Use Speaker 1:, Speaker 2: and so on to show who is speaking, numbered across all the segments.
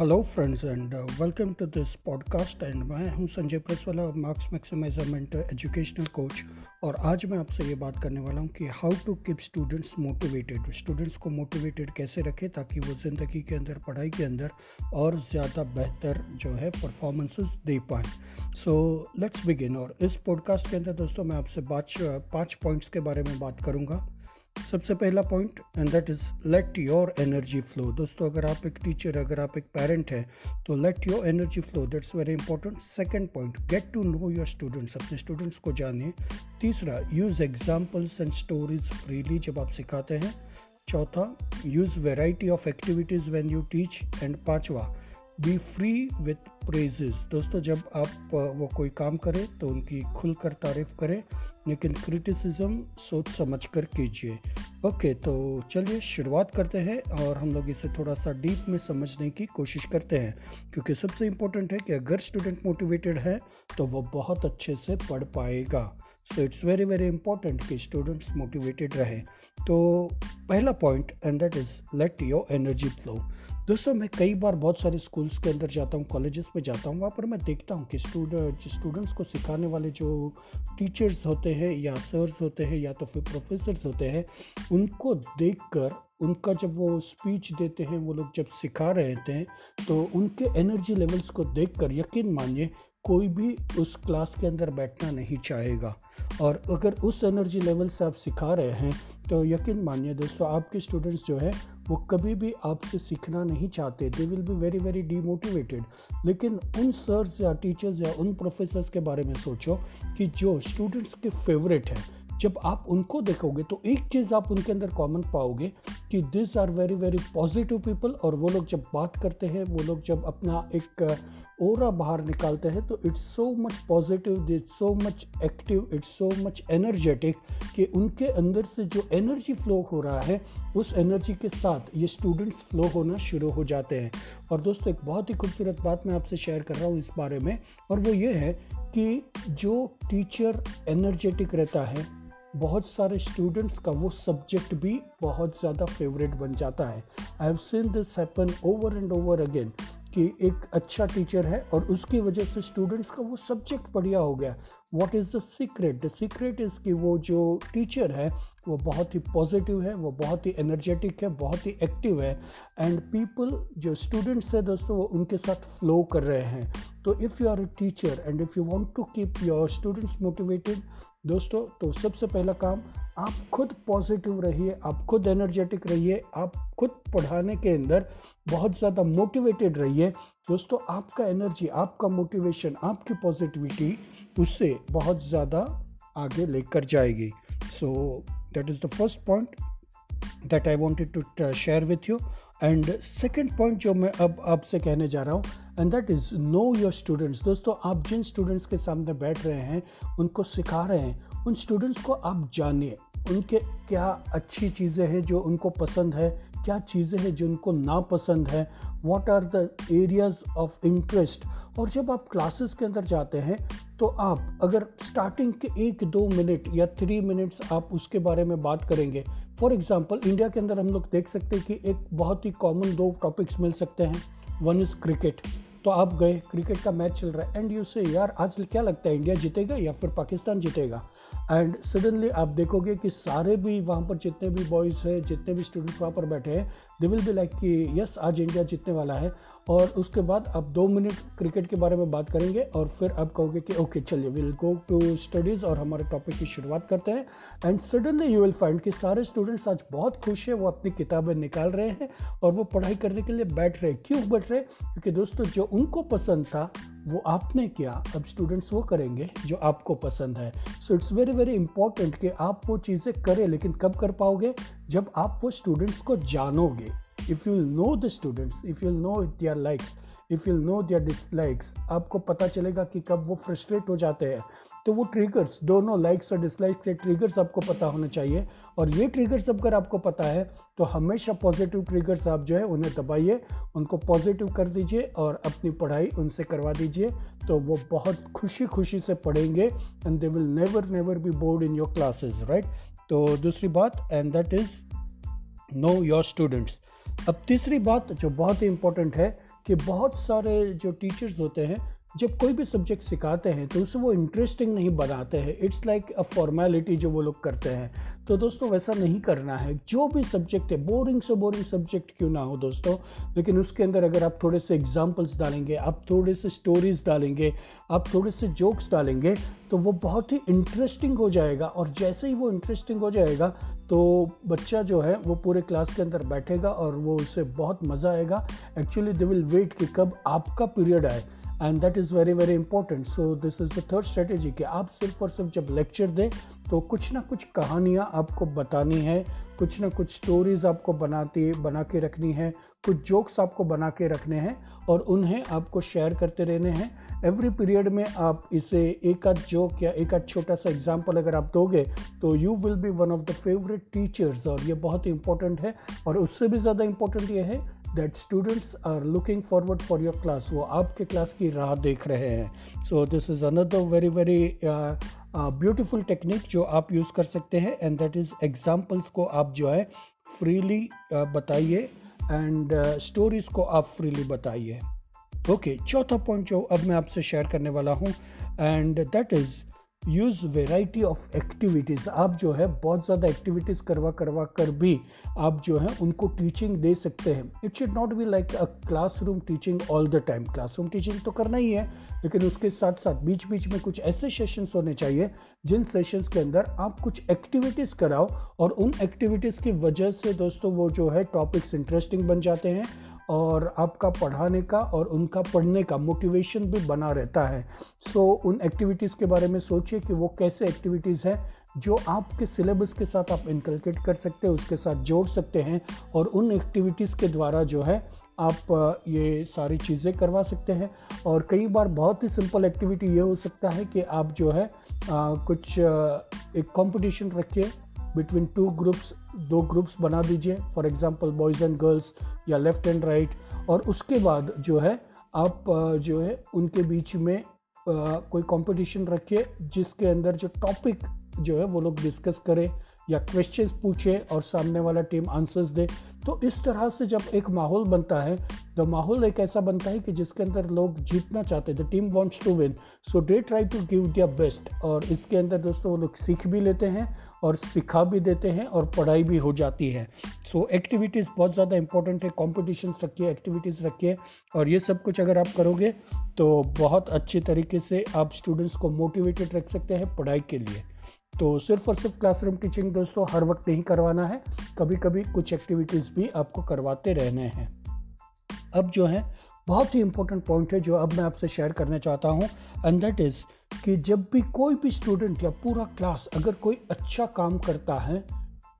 Speaker 1: Hello friends and welcome to this podcast and मैं हूँ Sanjay Presswala marks maximisation educational coach और आज मैं आपसे ये बात करने वाला हूँ कि how to keep students motivated students को मोटिवेटेड कैसे रखें ताकि वो ज़िंदगी के अंदर, पढ़ाई के अंदर और ज़्यादा बेहतर जो है परफॉर्मेंसेस दे पाएँ। सो लेट्स बिगिन और इस पॉडकास्ट के अंदर दोस्तों, मैं आपसे पाँच पाँच पॉइंट्स के बारे में बात करूँगा। सबसे पहला point and that is let your energy flow दोस्तों, अगर आप एक टीचर अगर आप एक पेरेंट हैं तो let your energy flow that's very important second point get to know your students अपने स्टूडेंट्स को जानिए। तीसरा use examples and stories freely जब आप सिखाते हैं। चौथा use variety of activities when you teach and पाँचवा बी फ्री विथ प्रेजेस दोस्तों, जब आप वो कोई काम करें तो उनकी खुलकर तारीफ़ करें, लेकिन क्रिटिसिज्म सोच समझ कर कीजिए। ओके तो चलिए शुरुआत करते हैं और हम लोग इसे थोड़ा सा डीप में समझने की कोशिश करते हैं। क्योंकि सबसे इम्पोर्टेंट है कि अगर स्टूडेंट मोटिवेटेड है तो वो बहुत अच्छे से पढ़ पाएगा। So it's very very important कि स्टूडेंट्स मोटिवेटेड रहे। तो पहला point and that is let your energy flow दोस्तों, मैं कई बार बहुत सारे स्कूल्स के अंदर जाता हूँ कॉलेजेस में जाता हूँ, वहाँ पर मैं देखता हूँ कि स्टूडेंट स्टूडेंट्स को सिखाने वाले जो टीचर्स होते हैं या सर्स होते हैं या तो फिर प्रोफेसर्स होते हैं, उनको देखकर, उनका जब वो स्पीच देते हैं, वो लोग जब सिखा रहे थे तो उनके एनर्जी लेवल्स को देखकर यकीन मानिए, कोई भी उस क्लास के अंदर बैठना नहीं चाहेगा। और अगर उस एनर्जी लेवल से आप सिखा रहे हैं तो यकीन मानिए दोस्तों, आपके स्टूडेंट्स जो है वो कभी भी आपसे सीखना नहीं चाहते they will be very very demotivated लेकिन उन सर्स या टीचर्स या उन प्रोफेसर्स के बारे में सोचो कि जो स्टूडेंट्स के फेवरेट हैं, जब आप उनको देखोगे तो एक चीज़ आप उनके अंदर कॉमन पाओगे कि this are very very positive people और वो लोग जब बात करते हैं, वो लोग जब अपना एक ओरा बाहर निकालते हैं तो it's so much positive it's so much active it's so much energetic कि उनके अंदर से जो एनर्जी फ्लो हो रहा है, उस एनर्जी के साथ ये स्टूडेंट्स फ्लो होना शुरू हो जाते हैं। और दोस्तों, एक बहुत ही खूबसूरत बात मैं आपसे शेयर कर रहा हूँ इस बारे में, और वो ये है कि जो टीचर एनर्जेटिक रहता है, बहुत सारे स्टूडेंट्स का वो सब्जेक्ट भी बहुत ज़्यादा फेवरेट बन जाता है। I have seen this happen over and over again कि एक अच्छा टीचर है और उसकी वजह से स्टूडेंट्स का वो सब्जेक्ट बढ़िया हो गया। What is the secret the secret is कि वो जो टीचर है, वो बहुत ही पॉजिटिव है, वो बहुत ही एनर्जेटिक है, बहुत ही एक्टिव है एंड पीपल जो स्टूडेंट्स है दोस्तों, वो उनके साथ फ्लो कर रहे हैं। तो if you are a teacher and if you want to keep your students motivated दोस्तों तो सबसे पहला काम, आप खुद पॉजिटिव रहिए, आप खुद एनर्जेटिक रहिए, आप खुद पढ़ाने के अंदर बहुत ज़्यादा मोटिवेटेड रहिए। दोस्तों, आपका एनर्जी आपका मोटिवेशन आपकी पॉजिटिविटी उससे बहुत ज़्यादा आगे लेकर जाएगी। So that is the first point that I wanted to share with you and second point जो मैं अब आपसे कहने जा रहा हूँ and that is know your students दोस्तों, आप जिन स्टूडेंट्स के सामने बैठ रहे हैं, उनको सिखा रहे हैं, उन स्टूडेंट्स को आप जानिए। उनके क्या अच्छी चीज़ें हैं जो उनको पसंद है, क्या चीज़ें हैं जो उनको नापसंद है what are the areas of interest और जब आप क्लासेस के अंदर जाते हैं तो आप अगर स्टार्टिंग के एक दो मिनट या थ्री मिनट्स आप उसके बारे में बात करेंगे फॉर एग्ज़ाम्पल इंडिया के अंदर हम लोग देख सकते हैं कि एक बहुत ही कॉमन दो टॉपिक्स मिल सकते हैं। वन इज़ क्रिकेट तो आप गए क्रिकेट का मैच चल रहा है। एंड यू से यार आज क्या लगता है इंडिया जीतेगा या फिर पाकिस्तान जीतेगा? एंड सडनली आप देखोगे कि सारे भी वहाँ पर जितने भी बॉयज़ हैं, जितने भी स्टूडेंट्स वहाँ पर बैठे हैं दे विल बी लाइक कि यस आज इंडिया जीतने वाला है। और उसके बाद आप दो मिनट क्रिकेट के बारे में बात करेंगे और फिर आप कहोगे कि ओके चलिए विल गो टू स्टडीज़ और हमारे टॉपिक की शुरुआत करते हैं. And suddenly you will find कि सारे स्टूडेंट्स आज बहुत खुश है, वो अपनी किताबें निकाल रहे हैं और वो पढ़ाई करने के लिए बैठ रहे क्यों बैठ रहे क्योंकि दोस्तों, जो उनको पसंद था वो आपने किया अब स्टूडेंट्स वो करेंगे जो आपको पसंद है। So it's very very important कि आप वो चीज़ें करें, लेकिन कब कर पाओगे? जब आप वो स्टूडेंट्स को जानोगे। If you know the students if you know their likes if you know their dislikes आपको पता चलेगा कि कब वो फ्रस्ट्रेट हो जाते हैं। तो वो ट्रिगर्स दोनों लाइक्स और डिसलाइक्स के ट्रिगर्स आपको पता होना चाहिए। और ये ट्रिगर्स अगर आपको पता है तो हमेशा पॉजिटिव ट्रिगर्स आप जो है उन्हें दबाइए, उनको पॉजिटिव कर दीजिए और अपनी पढ़ाई उनसे करवा दीजिए तो वो बहुत खुशी खुशी से पढ़ेंगे and they will never never be bored in your classes right तो दूसरी बात and that is know your students अब तीसरी बात जो बहुत ही इंपॉर्टेंट है कि बहुत सारे जो टीचर्स होते हैं जब कोई भी सब्जेक्ट सिखाते हैं तो उसे वो इंटरेस्टिंग नहीं बनाते हैं। इट्स लाइक अ फॉर्मेलिटी जो वो लोग करते हैं। तो दोस्तों, वैसा नहीं करना है। जो भी सब्जेक्ट है बोरिंग से बोरिंग सब्जेक्ट क्यों ना हो दोस्तों? लेकिन उसके अंदर अगर आप थोड़े से एग्जाम्पल्स डालेंगे, आप थोड़े से स्टोरीज डालेंगे, आप थोड़े से जोक्स डालेंगे तो वो बहुत ही इंटरेस्टिंग हो जाएगा। और जैसे ही वो इंटरेस्टिंग हो जाएगा तो बच्चा जो है, वो पूरे क्लास के अंदर बैठेगा और वो उसे बहुत मज़ा आएगा। एक्चुअली दे विल वेट कि कब आपका पीरियड आए। And that is very very important so this is the third strategy कि आप सिर्फ़ और सिर्फ़ जब लेक्चर दें तो कुछ ना कुछ कहानियाँ आपको बतानी है, कुछ ना कुछ स्टोरीज आपको बनाती, बना के रखनी है, कुछ जोक्स आपको बना के रखने हैं और उन्हें आपको शेयर करते रहने हैं। एवरी पीरियड में आप इसे एक आध जोक या एक आध छोटा सा एग्ज़ाम्पल अगर आप दोगे तो you will be one of the favourite teachers और ये बहुत ही इंपॉर्टेंट है। और उससे भी ज़्यादा इंपॉर्टेंट ये है that students are looking forward for your class वो आपके क्लास की राह देख रहे हैं। So this is another very very beautiful technique जो आप यूज़ कर सकते हैं एंड दैट इज़ एग्जाम्पल्स को आप जो है फ्रीली uh, बताइए एंड स्टोरीज uh, को आप फ्रीली बताइए। ओके, चौथा पॉइंट जो अब मैं आपसे शेयर करने वाला हूँ and that is use variety of activities आप जो है बहुत ज़्यादा एक्टिविटीज़ करवा करवा कर भी आप जो है उनको टीचिंग दे सकते हैं। It should not be like a classroom teaching all the time classroom teaching तो करना ही है, लेकिन उसके साथ साथ बीच बीच में कुछ ऐसे सेशंस होने चाहिए, जिन सेशंस के अंदर आप कुछ एक्टिविटीज़ कराओ, और उन एक्टिविटीज़ की वजह से दोस्तों वो जो है टॉपिक्स इंटरेस्टिंग बन जाते हैं और आपका पढ़ाने का और उनका पढ़ने का मोटिवेशन भी बना रहता है। सो so, उन एक्टिविटीज़ के बारे में सोचिए कि वो कैसे एक्टिविटीज़ हैं जो आपके सिलेबस के साथ आप इनकलकेट कर सकते हैं उसके साथ जोड़ सकते हैं और उन एक्टिविटीज़ के द्वारा जो है आप ये सारी चीज़ें करवा सकते हैं। और कई बार बहुत ही सिंपल एक्टिविटी ये हो सकता है कि आप जो है आ, कुछ एक कंपटीशन रखिए बिटवीन टू ग्रुप्स दो ग्रुप्स बना दीजिए। For example boys and girls या लेफ़्ट एंड राइट और उसके बाद जो है, आप जो है, उनके बीच में कोई कंपटीशन रखिए, जिसके अंदर जो टॉपिक जो है, वो लोग डिस्कस करें या क्वेश्चंस पूछे और सामने वाला टीम आंसर्स दे। तो इस तरह से जब एक माहौल बनता है तो माहौल एक ऐसा बनता है कि जिसके अंदर लोग जीतना चाहते हैं। The team wants to win so they try to give their best और इसके अंदर दोस्तों वो लोग सीख भी लेते हैं और सिखा भी देते हैं और पढ़ाई भी हो जाती है। सो so, एक्टिविटीज़ बहुत ज़्यादा इंपॉर्टेंट है। कॉम्पिटिशन्स रखिए एक्टिविटीज़ रखिए और ये सब कुछ अगर आप करोगे तो बहुत अच्छे तरीके से आप स्टूडेंट्स को मोटिवेटेड रख सकते हैं पढ़ाई के लिए। तो सिर्फ़ और सिर्फ़ क्लासरूम टीचिंग दोस्तों हर वक्त नहीं करवाना है। कभी कभी कुछ एक्टिविटीज़ भी आपको करवाते रहने हैं। अब जो है बहुत ही इंपॉर्टेंट पॉइंट है जो अब मैं आपसे शेयर करना चाहता हूँ एंड दैट इज़ कि जब भी कोई भी स्टूडेंट या पूरा क्लास अगर कोई अच्छा काम करता है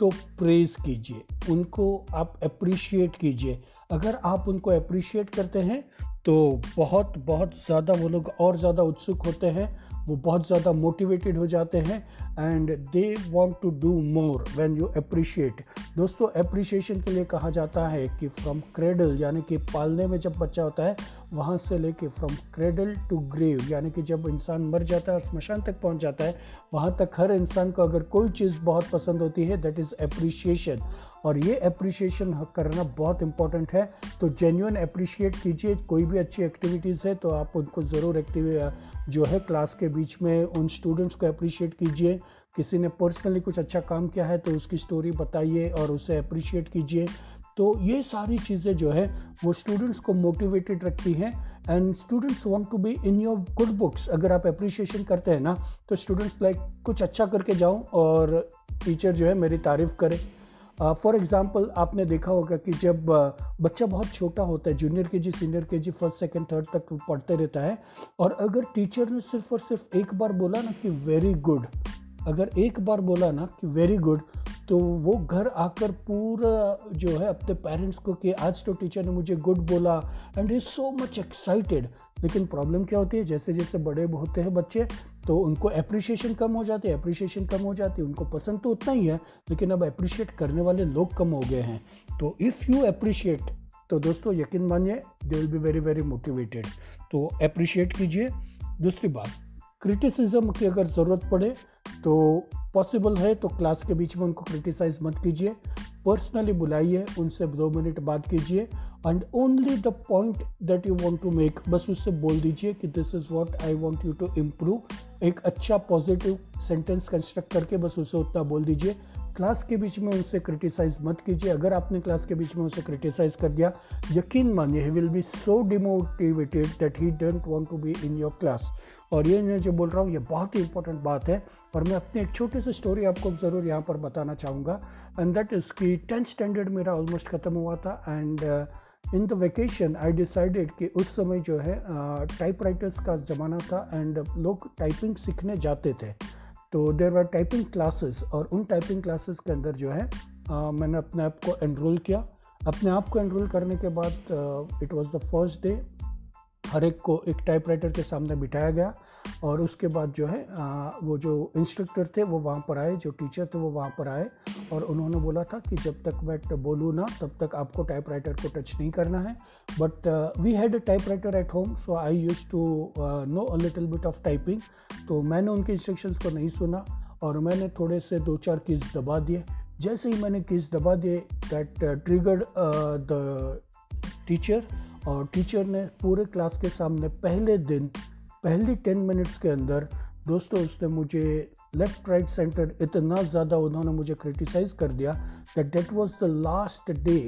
Speaker 1: तो प्रेज कीजिए। उनको आप अप्रिशिएट कीजिए। अगर आप उनको अप्रिशिएट करते हैं तो बहुत बहुत ज़्यादा वो लोग और ज़्यादा उत्सुक होते हैं। वो बहुत ज़्यादा मोटिवेटेड हो जाते हैं and they want to do more when you appreciate दोस्तों अप्रिशिएशन के लिए कहा जाता है कि फ्रॉम क्रेडल यानी कि पालने में जब बच्चा होता है, वहाँ से लेके फ्रॉम क्रेडल टू ग्रेव यानी कि जब इंसान मर जाता है और स्मशान तक पहुँच जाता है, वहाँ तक हर इंसान को अगर कोई चीज़ बहुत पसंद होती है दैट इज़ अप्रिशिएशन और ये अप्रिशिएशन करना बहुत इंपॉर्टेंट है। तो जेन्यून अप्रिशिएट कीजिए, कोई भी अच्छी एक्टिविटीज़ है तो आप उनको ज़रूर एक्टिव जो है क्लास के बीच में उन स्टूडेंट्स को अप्रिशिएट कीजिए। किसी ने पर्सनली कुछ अच्छा काम किया है तो उसकी स्टोरी बताइए और उसे अप्रिशिएट कीजिए। तो ये सारी चीज़ें जो है, वो स्टूडेंट्स को मोटिवेटेड रखती हैं। And students want to be in your good books अगर आप अप्रिशिएशन करते हैं ना तो स्टूडेंट्स लाइक कुछ अच्छा करके जाऊँ और टीचर जो है मेरी तारीफ़ करे। फॉर uh, एग्ज़ाम्पल आपने देखा होगा कि जब बच्चा बहुत छोटा होता है जूनियर के जी सीनियर के जी फ़र्स्ट सेकेंड थर्ड तक पढ़ते रहता है। और अगर टीचर ने सिर्फ़ और सिर्फ़ एक बार बोला ना कि वेरी गुड अगर एक बार बोला ना कि वेरी गुड तो वो घर आकर पूरा जो है अपने पेरेंट्स को कि आज तो टीचर ने मुझे गुड बोला and is so much excited लेकिन प्रॉब्लम क्या होती है? जैसे जैसे बड़े होते हैं बच्चे तो उनको अप्रिशिएशन कम हो जाती है अप्रिशिएशन कम हो जाती है, उनको पसंद तो उतना ही है, लेकिन अब अप्रिशिएट करने वाले लोग कम हो गए हैं। तो इफ़ यू अप्रिशिएट तो दोस्तों यकीन मानिए they will be very very motivated तो अप्रिशिएट कीजिए। दूसरी बात क्रिटिसिज्म की अगर ज़रूरत पड़े तो पॉसिबल है तो क्लास के बीच में उनको क्रिटिसाइज मत कीजिए। पर्सनली बुलाइए, उनसे दो मिनट बात कीजिए। And only the point that you want to make बस उससे बोल दीजिए कि this is what I want you to improve एक अच्छा पॉजिटिव सेंटेंस कंस्ट्रक्ट करके बस उसे उतना बोल दीजिए। क्लास के बीच में उनसे क्रिटिसाइज मत कीजिए। अगर आपने क्लास के बीच में उसे क्रिटिसाइज कर दिया यकीन मानिए he will be so demotivated that he don't want to be in your class और ये मैं जो बोल रहा हूँ ये बहुत ही इंपॉर्टेंट बात है। और मैं अपनी एक छोटी सी स्टोरी आपको ज़रूर यहाँ पर बताना चाहूँगा। एंड दैट इज़ की टेंथ स्टैंडर्ड मेरा ऑलमोस्ट ख़त्म हुआ था। And in the vacation I decided कि उस समय जो है टाइप uh, राइटर्स का ज़माना था। एंड लोग टाइपिंग सीखने जाते थे। तो देर आर टाइपिंग क्लासेस और उन टाइपिंग क्लासेस के अंदर जो है आ, मैंने अपने आप को एनरोल किया। अपने आप को एनरोल करने के बाद it was the first day हर एक को एक टाइपराइटर के सामने बिठाया गया। और उसके बाद जो है आ, वो जो इंस्ट्रक्टर थे वो वहाँ पर आए जो टीचर थे वो वहाँ पर आए और उन्होंने बोला था कि जब तक मैं बोलूँ ना तब तक आपको टाइपराइटर को टच नहीं करना है। But we had a typewriter at home so I use to know a little bit of typing तो मैंने उनके इंस्ट्रक्शंस को नहीं सुना और मैंने थोड़े से दो चार कीज दबा दिए। जैसे ही मैंने कीज दबा दिए दैट ट्रिगर्ड द टीचर और टीचर ने पूरे क्लास के सामने पहले दिन पहली टेन मिनट्स के अंदर, दोस्तों, उसने मुझे लेफ़्ट राइट सेंटर इतना ज़्यादा उन्होंने मुझे क्रिटिसाइज़ कर दिया that date was the last day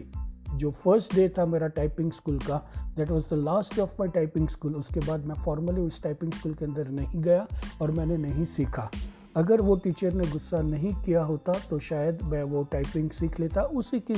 Speaker 1: जो फ़र्स्ट डे था मेरा टाइपिंग स्कूल का that was the last day of my typing school उसके बाद मैं फॉर्मली उस टाइपिंग स्कूल के अंदर नहीं गया और मैंने नहीं सीखा। अगर वो टीचर ने गुस्सा नहीं किया होता तो शायद मैं वो टाइपिंग सीख लेता। उसी की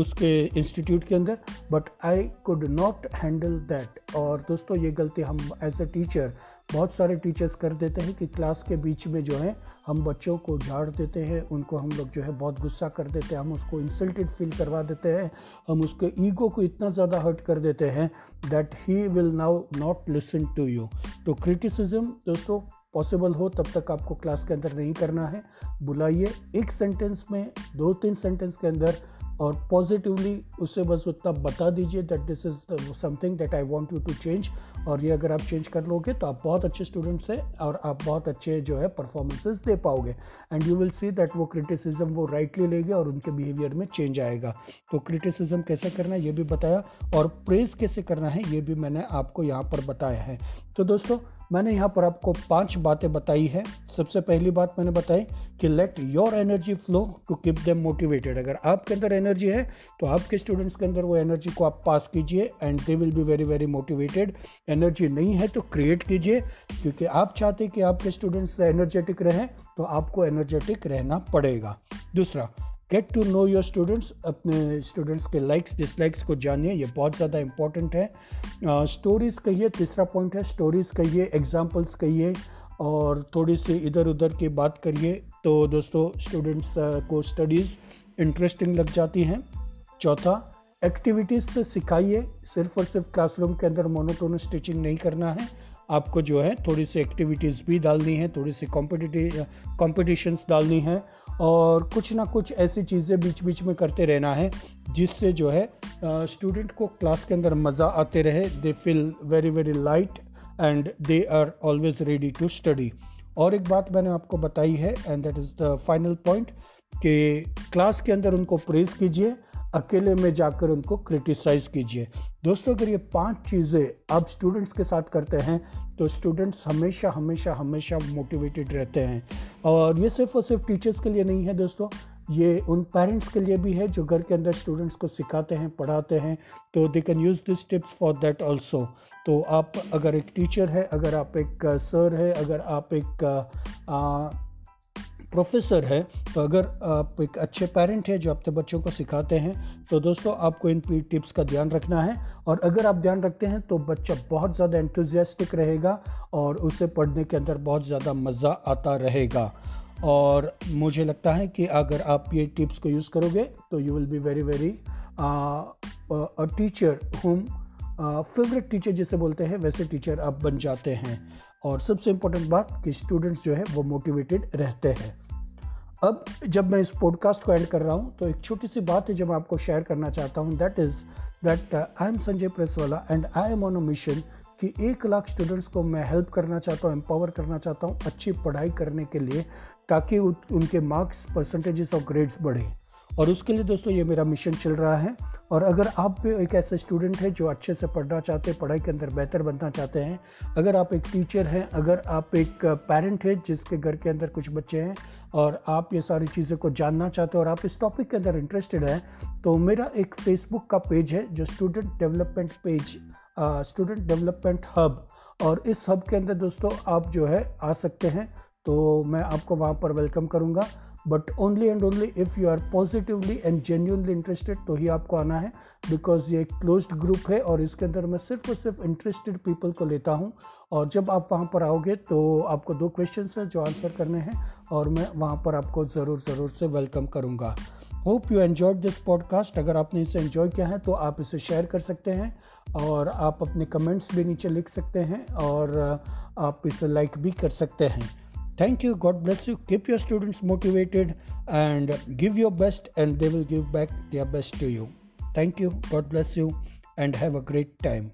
Speaker 1: उसके इंस्टीट्यूट के अंदर। But I could not handle that और दोस्तों, ये गलती हम एज अ टीचर बहुत सारे टीचर्स कर देते हैं कि क्लास के बीच में जो है, हम बच्चों को झाड़ देते हैं। उनको हम लोग जो है बहुत गुस्सा कर देते हैं। हम उसको इंसल्टेड फील करवा देते हैं। हम उसके ईगो को इतना ज़्यादा हर्ट कर देते हैं that he will now not listen to you तो क्रिटिसिज्म दोस्तों पॉसिबल हो, तब तक आपको क्लास के अंदर नहीं करना है। बुलाइए एक सेंटेंस में, दो तीन सेंटेंस के अंदर और पॉजिटिवली उससे बस उतना बता दीजिए that this is something that I want you to change और ये अगर आप चेंज कर लोगे तो आप बहुत अच्छे स्टूडेंट्स हैं और आप बहुत अच्छे जो है परफॉर्मेंसेस दे पाओगे। And you will see that वो क्रिटिसिज्म वो राइटली लेंगे और उनके बिहेवियर में चेंज आएगा। तो क्रिटिसिज्म कैसे करना है, ये भी बताया और प्रेज कैसे करना है, ये भी मैंने आपको यहाँ पर बताया है। तो दोस्तों मैंने यहाँ पर आपको पाँच बातें बताई है। सबसे पहली बात मैंने बताई कि let your energy flow to keep them motivated अगर आपके अंदर एनर्जी है तो आपके स्टूडेंट्स के अंदर वो एनर्जी को आप पास कीजिए and they will be very very motivated energy नहीं है तो क्रिएट कीजिए, क्योंकि आप चाहते कि आपके स्टूडेंट्स एनर्जेटिक रहें तो आपको एनर्जेटिक रहना पड़ेगा। दूसरा get to know your students अपने स्टूडेंट्स के लाइक्स डिसलाइक्स को जानिए ये बहुत ज़्यादा इंपॉर्टेंट है। स्टोरीज़ uh, कहिए तीसरा पॉइंट है स्टोरीज़ कहिए एग्जाम्पल्स कहिए और थोड़ी सी इधर उधर की बात करिए तो दोस्तों स्टूडेंट्स को स्टडीज़ इंटरेस्टिंग लग जाती हैं। चौथा एक्टिविटीज़ से सिखाइए सिर्फ़ और सिर्फ़ क्लासरूम के अंदर मोनोटोनस टीचिंग नहीं करना है। आपको जो है थोड़ी सी एक्टिविटीज़ भी डालनी है थोड़ी सी कॉम्पिटिटिव कॉम्पिटिशन्स डालनी है और कुछ ना कुछ ऐसी चीज़ें बीच बीच में करते रहना है, जिससे जो है स्टूडेंट को क्लास के अंदर मज़ा आते रहे they feel very very light and they are always ready to study और एक बात मैंने आपको बताई है and that is the final point कि क्लास के अंदर उनको प्रेज कीजिए अकेले में जाकर उनको क्रिटिसाइज कीजिए। दोस्तों अगर ये पाँच चीज़ें आप स्टूडेंट्स के साथ करते हैं तो स्टूडेंट्स हमेशा हमेशा हमेशा मोटिवेटेड रहते हैं। और ये सिर्फ़ और सिर्फ़ टीचर्स के लिए नहीं है दोस्तों ये उन पेरेंट्स के लिए भी है जो घर के अंदर स्टूडेंट्स को सिखाते हैं पढ़ाते हैं तो they can use this tips for that also तो आप अगर एक टीचर है अगर आप एक सर है अगर आप एक आ, प्रोफेसर है तो अगर आप एक अच्छे पेरेंट हैं जो अपने बच्चों को सिखाते हैं तो दोस्तों आपको इन टिप्स का ध्यान रखना है। और अगर आप ध्यान रखते हैं तो बच्चा बहुत ज़्यादा एंथुजियास्टिक रहेगा और उसे पढ़ने के अंदर बहुत ज़्यादा मज़ा आता रहेगा। और मुझे लगता है कि अगर आप ये टिप्स को यूज़ करोगे तो you will be very very a teacher home favourite teacher जिसे बोलते हैं, वैसे टीचर आप बन जाते हैं। और सबसे इम्पोर्टेंट बात कि स्टूडेंट्स जो है, वो मोटिवेटेड रहते हैं। अब जब मैं इस पॉडकास्ट को एंड कर रहा हूँ तो एक छोटी सी बात है जो मैं आपको शेयर करना चाहता हूँ that is that I am Sanjay Presswala and I am on a mission कि एक लाख स्टूडेंट्स को मैं हेल्प करना चाहता हूँ एम्पावर करना चाहता हूँ, अच्छी पढ़ाई करने के लिए, ताकि उनके मार्क्स परसेंटेजेस और ग्रेड्स बढ़े। और उसके लिए दोस्तों, ये मेरा मिशन चल रहा है। और अगर आप भी एक ऐसे स्टूडेंट हैं जो अच्छे से पढ़ना चाहते हैं, पढ़ाई के अंदर बेहतर बनना चाहते हैं, अगर आप एक टीचर हैं, अगर आप एक पेरेंट हैं जिसके घर के अंदर कुछ बच्चे हैं और आप ये सारी चीज़ों को जानना चाहते हो और आप इस टॉपिक के अंदर इंटरेस्टेड हैं तो मेरा एक फेसबुक का पेज है, जो student development page student development hub और इस हब के अंदर दोस्तों, आप जो है, आ सकते हैं तो मैं आपको वहाँ पर वेलकम करूँगा. But only and only if you are positively and genuinely interested तो ही आपको आना है बिकॉज़ ये एक क्लोज ग्रुप है और इसके अंदर मैं सिर्फ़ और सिर्फ़ इंटरेस्टेड पीपल को लेता हूँ. और जब आप वहाँ पर आओगे तो आपको दो क्वेश्चन हैं जो आंसर करने हैं. और मैं वहाँ पर आपको ज़रूर ज़रूर से वेलकम करूँगा। Hope you enjoy this podcast अगर आपने इसे इन्जॉय किया है तो आप इसे शेयर कर सकते हैं और आप अपने कमेंट्स भी नीचे लिख सकते हैं और आप इसे लाइक भी कर सकते हैं। Thank you God bless you keep your students motivated and give your best and they will give back their best to you thank you God bless you and have a great time